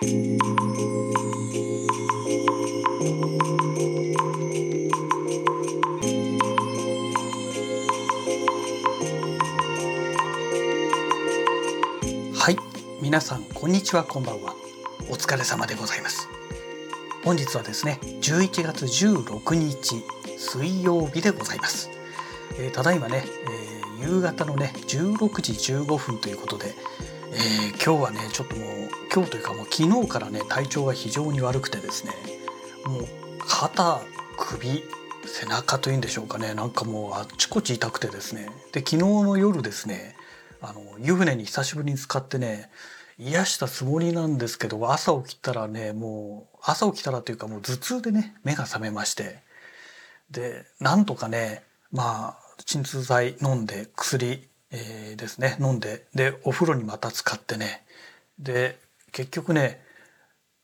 はい。皆さんこんにちはこんばんは。お疲れ様でございます。本日はですね11月16日水曜日でございます、えー、ただいまね、えー、夕方のね16時15分ということで、えー、今日はねちょっともう今日というかもう昨日からね体調が非常に悪くてですねもう肩首背中というんでしょうかねなんかもうあっちこっち痛くてですね。で昨日の夜ですねあの湯船に久しぶりに使ってね癒したつもりなんですけど朝起きたらねもう朝起きたらというかもう頭痛でね目が覚めまして。でなんとかねまあ鎮痛剤飲んで薬、えー、ですね飲んででお風呂にまた使ってねで結局ね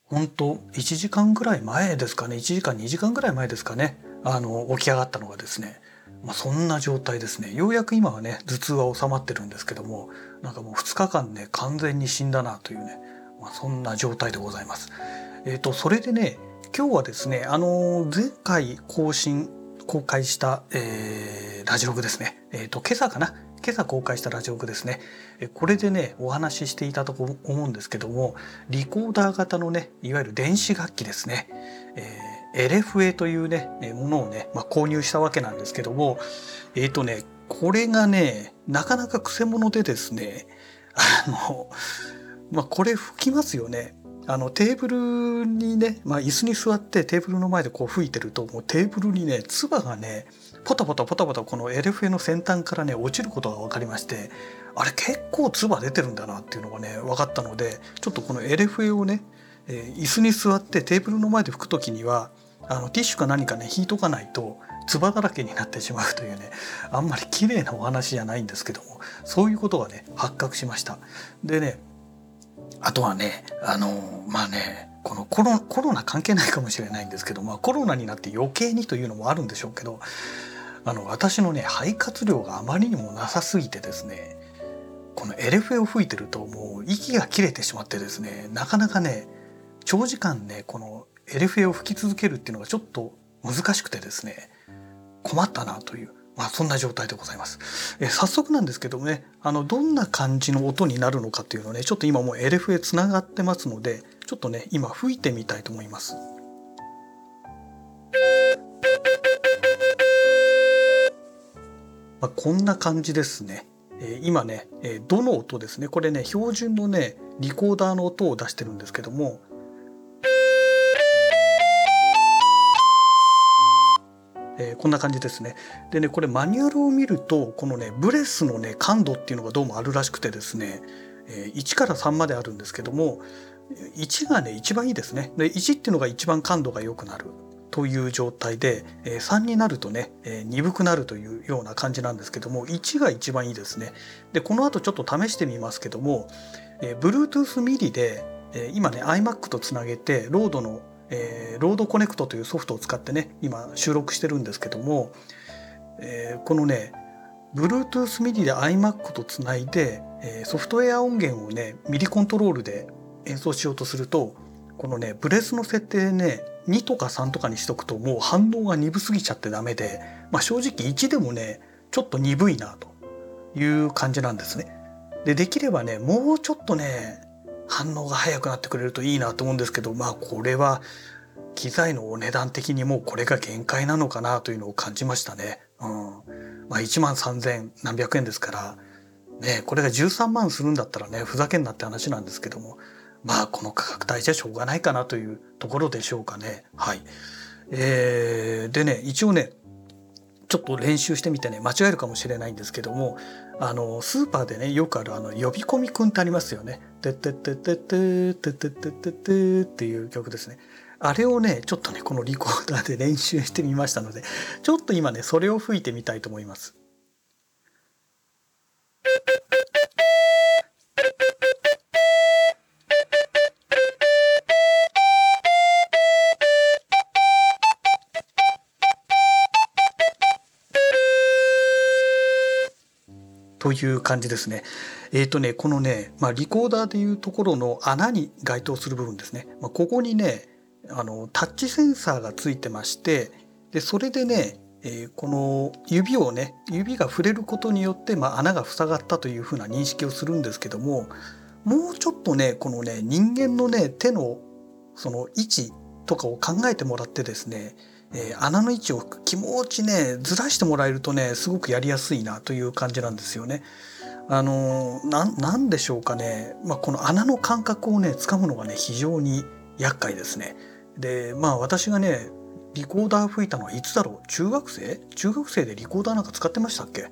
本当1時間ぐらい前ですかね1時間2時間ぐらい前ですかねあの起き上がったのがですねまあ、そんな状態ですねようやく今はね頭痛は収まってるんですけどもなんかもう2日間ね完全に死んだなというね、まあ、そんな状態でございます。えーと、それでね今日はですねあの前回更新公開した、えー、ラジオグですね、えーと、今朝かな今朝公開したラジオグですねこれでねお話ししていたと思うんですけどもリコーダー型のねいわゆる電子楽器ですね、えー LFA というねものをね、まあ、購入したわけなんですけどもえっ、ー、とねこれがねなかなかくせ者でですねあのまあこれ吹きますよね。あのテーブルにね、まあ、椅子に座ってテーブルの前でこう吹いてるともうテーブルにね唾がねポタポタポタポタこの LFA の先端からね落ちることが分かりましてあれ結構唾出てるんだなっていうのがね分かったのでちょっとこの LFA をね、えー、椅子に座ってテーブルの前で吹く時にはあのティッシュか何かね引いとかないと唾だらけになってしまうというねあんまり綺麗なお話じゃないんですけどもそういうことがね発覚しました。でねあとはねあのまあねこのコロコロナ関係ないかもしれないんですけど、まあ、コロナになって余計にというのもあるんでしょうけどあの私のね肺活量があまりにもなさすぎてですねこのエレフェを吹いてるともう息が切れてしまってですねなかなかね長時間ねこのエレフェを吹き続けるっていうのがちょっと難しくてですね困ったなというまあそんな状態でございます。え早速なんですけどもねあのどんな感じの音になるのかっていうのをねちょっと今もうエレフェつながってますのでちょっとね今吹いてみたいと思います。まあ、こんな感じですね。え今ね、えどの音ですねこれね標準のねリコーダーの音を出してるんですけどもえー、こんな感じですね。でねこれマニュアルを見るとこのねブレスのね感度っていうのがどうもあるらしくてですね、えー、1から3まであるんですけども1がね一番いいですね。で1っていうのが一番感度が良くなるという状態で、えー、3になるとね、え、鈍くなるというような感じなんですけども1が一番いいですね。でこの後ちょっと試してみますけども、え、Bluetooth MIDI で、え、今ね iMac とつなげて RODE のえー、 RODE Connect というソフトを使ってね今収録してるんですけども、え、このね Bluetooth MIDI で iMac とつないで、え、ソフトウェア音源をね MIDI コントロールで演奏しようとするとこのねブレスの設定ね2とか3とかにしとくともう反応が鈍すぎちゃってダメで、まあ、正直1でもねちょっと鈍いなという感じなんですね。でできればねもうちょっとね反応が速くなってくれるといいなと思うんですけどまあこれは機材のお値段的にもうこれが限界なのかなというのを感じましたね。うん、まあ1万3,000何百円ですからねこれが13万するんだったらねふざけんなって話なんですけどもまあこの価格帯じゃしょうがないかなというところでしょうかね。はい。えー、でね一応ねちょっと練習してみてね間違えるかもしれないんですけどもあのスーパーでねよくあるあの呼び込みくんってありますよね。てってってっててててててっていう曲ですね。あれをねちょっとねこのリコーダーで練習してみましたのでちょっと今ねそれを吹いてみたいと思います。いう感じですね。えっ、ー、とね、このね、まあ、リコーダーでいうところの穴に該当する部分ですね。まあ、ここにね、あの、タッチセンサーがついてまして、で、それでね、えー、この指をね、指が触れることによって、まあ、穴が塞がったというふうな認識をするんですけども、もうちょっとね、このね、人間のね、手のその位置とかを考えてもらってですね、えー、穴の位置を気持ちねずらしてもらえるとねすごくやりやすいなという感じなんですよね。あのなんでしょうかね、まあ、この穴の感覚をね掴むのがね非常に厄介ですね。でまあ私がねリコーダー吹いたのはいつだろう？中学生？中学生でリコーダーなんか使ってましたっけ？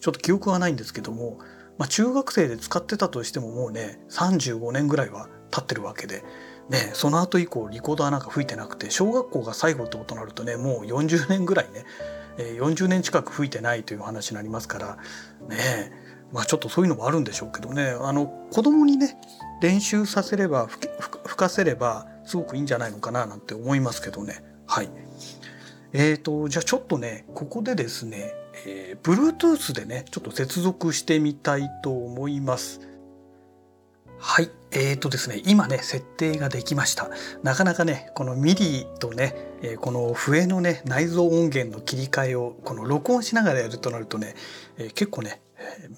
ちょっと記憶がないんですけども、まあ、中学生で使ってたとしてももうね35年ぐらいは経ってるわけで。ね、その後以降リコーダーなんか吹いてなくて小学校が最後ってことになるとねもう40年ぐらいね、40年近く吹いてないという話になりますからねまあちょっとそういうのもあるんでしょうけどねあの子供にね練習させれば吹かせればすごくいいんじゃないのかななんて思いますけどねはいえーとじゃあちょっとねここでですね、えー、Bluetooth でねちょっと接続してみたいと思います。はい。えーとですね、今ね、設定ができました。なかなかね、この MIDI とね、えこの笛のね、内蔵音源の切り替えを、この録音しながらやるとなるとね、え結構ね、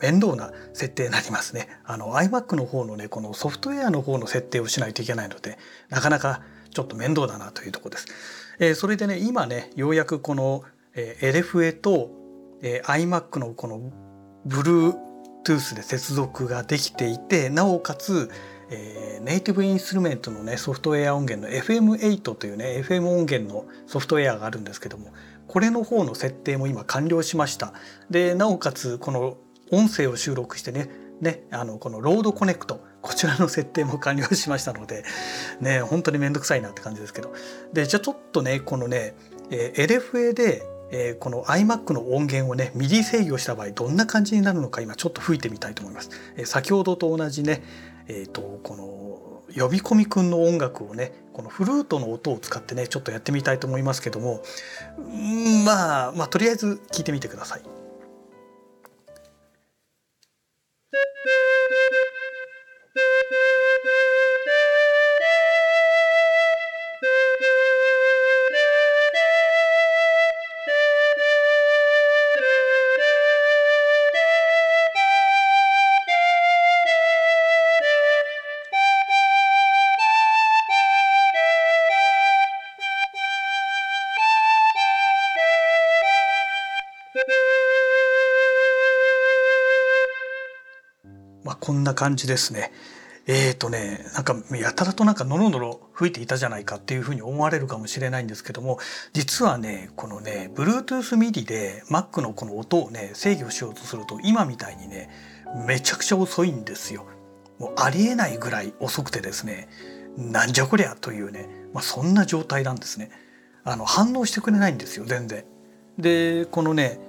面倒な設定になりますね。あの iMac の方のね、このソフトウェアの方の設定をしないといけないので、なかなかちょっと面倒だなというとこです。え、それでね、今ね、ようやくこの、えー、LFA と、え、iMac のこのブルートゥースで接続ができていてなおかつ、えー、ネイティブインストゥルメントのねソフトウェア音源の FM8 というね FM 音源のソフトウェアがあるんですけどもこれの方の設定も今完了しましたでなおかつこの音声を収録してねねあのこのロードコネクトこちらの設定も完了しましたのでね本当にめんどくさいなって感じですけどでじゃあちょっとねこのね、えー、LFA でえー、この iMac の音源をね MIDI 制御した場合どんな感じになるのか今ちょっと吹いてみたいと思います。えー、先ほどと同じね、えーと、この呼び込みくんの音楽をねこのフルートの音を使ってねちょっとやってみたいと思いますけどもまあまあとりあえず聞いてみてください。な感じですね。えーとね、なんかやたらとなんかノロノロ吹いていたじゃないかっていうふうに思われるかもしれないんですけども実はねこのね Bluetooth MIDI で Mac のこの音をね制御しようとすると今みたいにねめちゃくちゃ遅いんですよ。もうありえないぐらい遅くてですねなんじゃこりゃというね、まあ、そんな状態なんですね。あの反応してくれないんですよ全然。でこのね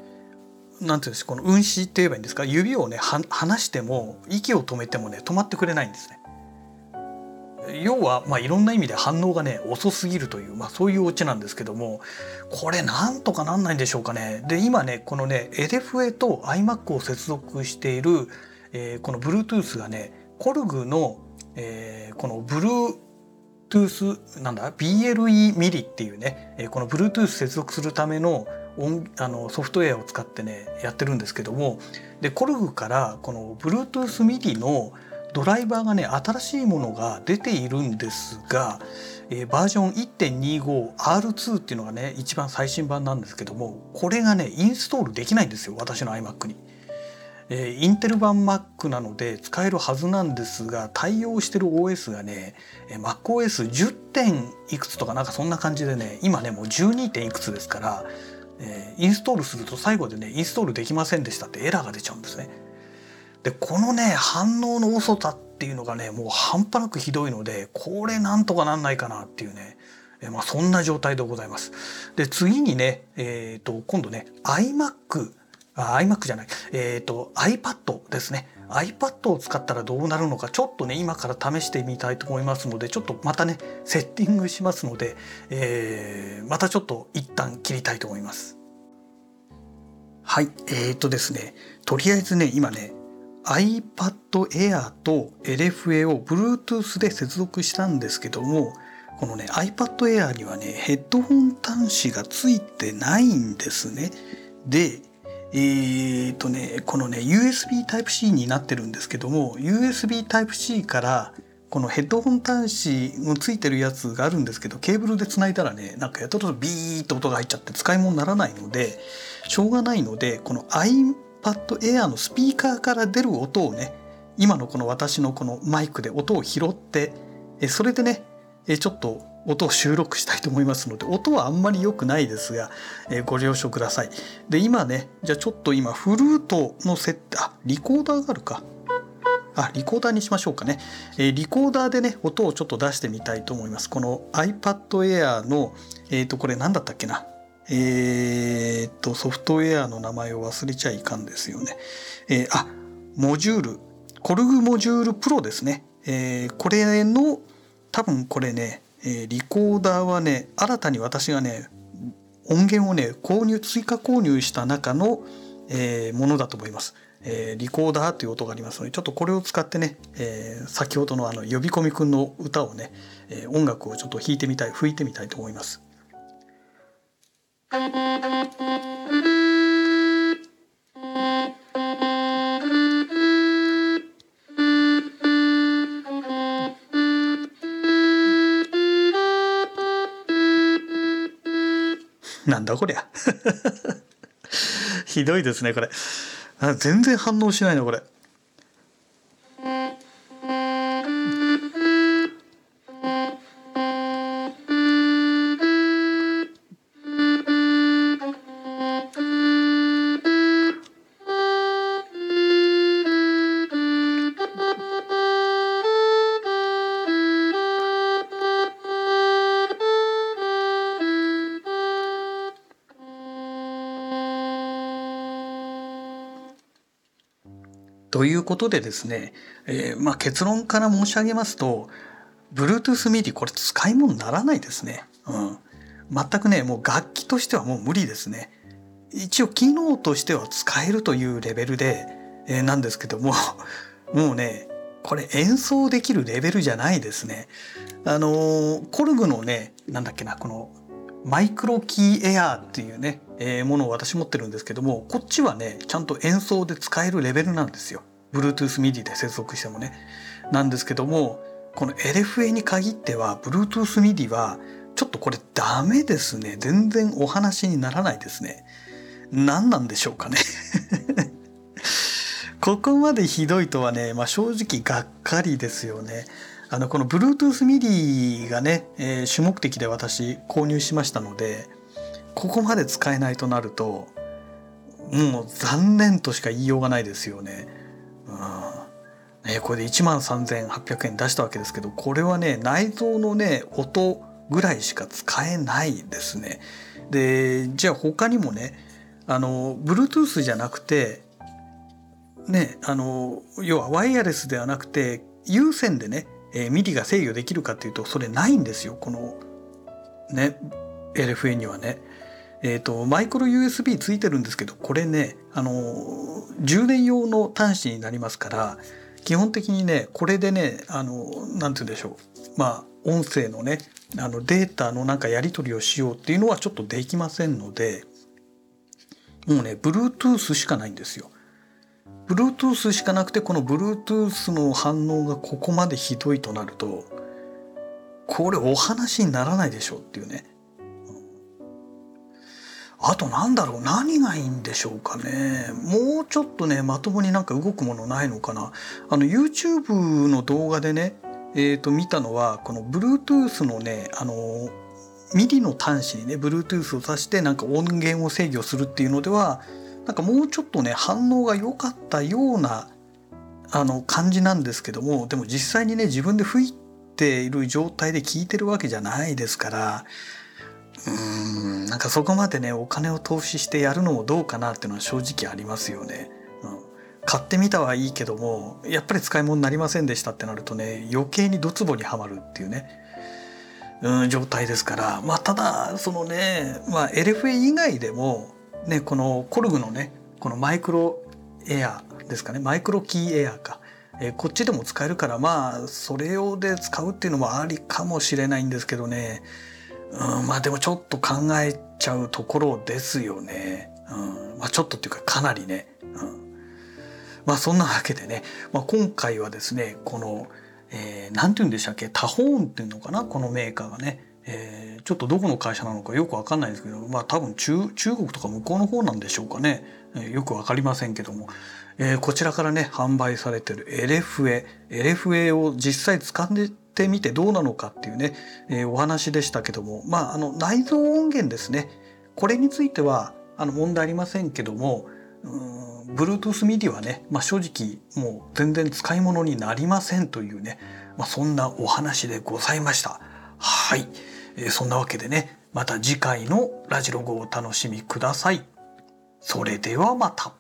なんていうんですかこの運指って言えばいいんですか？指をね離しても息を止めてもね止まってくれないんですね。要は、まあ、いろんな意味で反応がね遅すぎるという、まあ、そういうオチなんですけどもこれなんとかなんないんでしょうかね？で今ねこのね LFA と iMac を接続している、えー、この Bluetooth がねコルグの、えー、このブル Bluetooth なんだ？BLE MIDI っていうね、この Bluetooth 接続するための音あのソフトウェアを使ってねやってるんですけどもでコルグからこの Bluetooth MIDI のドライバーがね新しいものが出ているんですが、えー、バージョン 1.25R2 っていうのがね一番最新版なんですけどもこれがねインストールできないんですよ私の iMac に。えー、インテル版 Mac なので使えるはずなんですが対応してる OS がね MacOS10. 点いくつとかなんかそんな感じでね今ねもう 12. 点いくつですからえー、インストールすると最後でねインストールできませんでしたってエラーが出ちゃうんですね。でこのね反応の遅さっていうのがねもう半端なくひどいのでこれなんとかなんないかなっていうね、え、まあ、そんな状態でございます。で次にね、えーと、今度ね iMac あ iMac じゃない、えーと iPad ですね iPad を使ったらどうなるのかちょっとね今から試してみたいと思いますのでちょっとまたねセッティングしますので、えー、またちょっと一旦切りたいと思います。はいえーとですねとりあえずね今ね iPad Air と LFA を Bluetooth で接続したんですけどもこのね iPad Air にはねヘッドホン端子がついてないんですね。でえーとねこのね USB Type-C になってるんですけども USB Type-C からこのヘッドホン端子のついてるやつがあるんですけどケーブルでつないだらねなんかやたらとビーッと音が入っちゃって使い物にならないのでしょうがないのでこの iPad Air のスピーカーから出る音をね今のこの私のこのマイクで音を拾ってそれでねちょっと音を収録したいと思いますので音はあんまり良くないですが、えご了承ください。で今ねじゃあちょっと今フルートの設定あリコーダーがあるか。あリコーダーにしましょうかね、えリコーダーでね音をちょっと出してみたいと思います。この iPad Air のえっ、ー、とこれ何だったっけな。えっ、ー、とソフトウェアの名前を忘れちゃいかんですよね。えー、あモジュール。コルグモジュールプロですね、えこれの多分これね、えー、リコーダーはね新たに私がね音源をね購入追加購入した中の、えー、ものだと思います。えー、リコーダーという音がありますのでちょっとこれを使ってね、えー、先ほどのあの呼び込みくんの歌をね、えー、音楽をちょっと弾いてみたい吹いてみたいと思います。なんだこりゃ。ひどいですねこれ。全然反応しないのこれ。ということでですね、えー、まあ、結論から申し上げますと Bluetooth MIDI これ使い物にならないですね。うん。全くね、もう楽器としてはもう無理ですね。一応機能としては使えるというレベルで、えー、なんですけども、もうね、これ演奏できるレベルじゃないですね。あのー、コルグのね、なんだっけな、このマイクロキーエアーっていうね、えー、ものを私持ってるんですけどもこっちはねちゃんと演奏で使えるレベルなんですよ。Bluetooth MIDI で接続してもね。なんですけどもこの LFA に限っては Bluetooth MIDI はちょっとこれダメですね。全然お話にならないですね。何なんでしょうかね。ここまでひどいとはね、まあ、正直がっかりですよね。あのこの Bluetooth MIDI がね、えー、主目的で私購入しましたのでここまで使えないとなるともう残念としか言いようがないですよね。うんねこれで1万3800円出したわけですけどこれはね内蔵のね音ぐらいしか使えないですね。でじゃあ他にもねあの Bluetooth じゃなくてねあの要はワイヤレスではなくて有線でね、えー、 MIDI が制御できるかっていうとそれないんですよこのね LFA にはね。えーと、マイクロ USB ついてるんですけどこれねあの充電用の端子になりますから基本的にねこれでねあのなんて言うんでしょうまあ音声のねあのデータのなんかやり取りをしようっていうのはちょっとできませんのでもうね Bluetooth しかないんですよ。Bluetooth しかなくてこの Bluetooth の反応がここまでひどいとなるとこれお話にならないでしょうっていうね。あとなんだろう何がいいんでしょうかね。もうちょっとねまともになんか動くものないのかな。あの YouTube の動画でねえー、と見たのはこの Bluetooth のねあの MIDI の端子にね Bluetooth を挿してなんか音源を制御するっていうのではなんかもうちょっとね反応が良かったようなあの感じなんですけどもでも実際にね自分で吹いている状態で聞いてるわけじゃないですからうーんなんかそこまでねお金を投資してやるのもどうかなっていうのは正直ありますよね。うん、買ってみたはいいけどもやっぱり使い物になりませんでしたってなるとね余計にドツボにはまるっていうね、うん、状態ですからまあただそのね、まあ、LFA 以外でもねこのコルグのねこのマイクロエアですかねマイクロキーエアか、えー、こっちでも使えるからまあそれ用で使うっていうのもありかもしれないんですけどね。うんまあでもちょっと考えちゃうところですよね。うんまあ、ちょっとっていうかかなりね。うん。まあそんなわけでね、まあ、今回はですねこのえー、なんて言うんでしたっけ？タホーンっていうのかな？このメーカーがね、えー、ちょっとどこの会社なのかよくわかんないですけどまあ多分中国とか向こうの方なんでしょうかね、えー、よくわかりませんけども、えー、こちらからね販売されてる LFA LFA を実際使ってみてどうなのかっていうね、え、お話でしたけども。まああの内蔵音源ですね。これについてはあの問題ありませんけどもうん Bluetooth MIDI はね、まあ、正直もう全然使い物になりませんというね、まあ、そんなお話でございました。はい、え、そんなわけでねまた次回のラジログをお楽しみください。それではまた。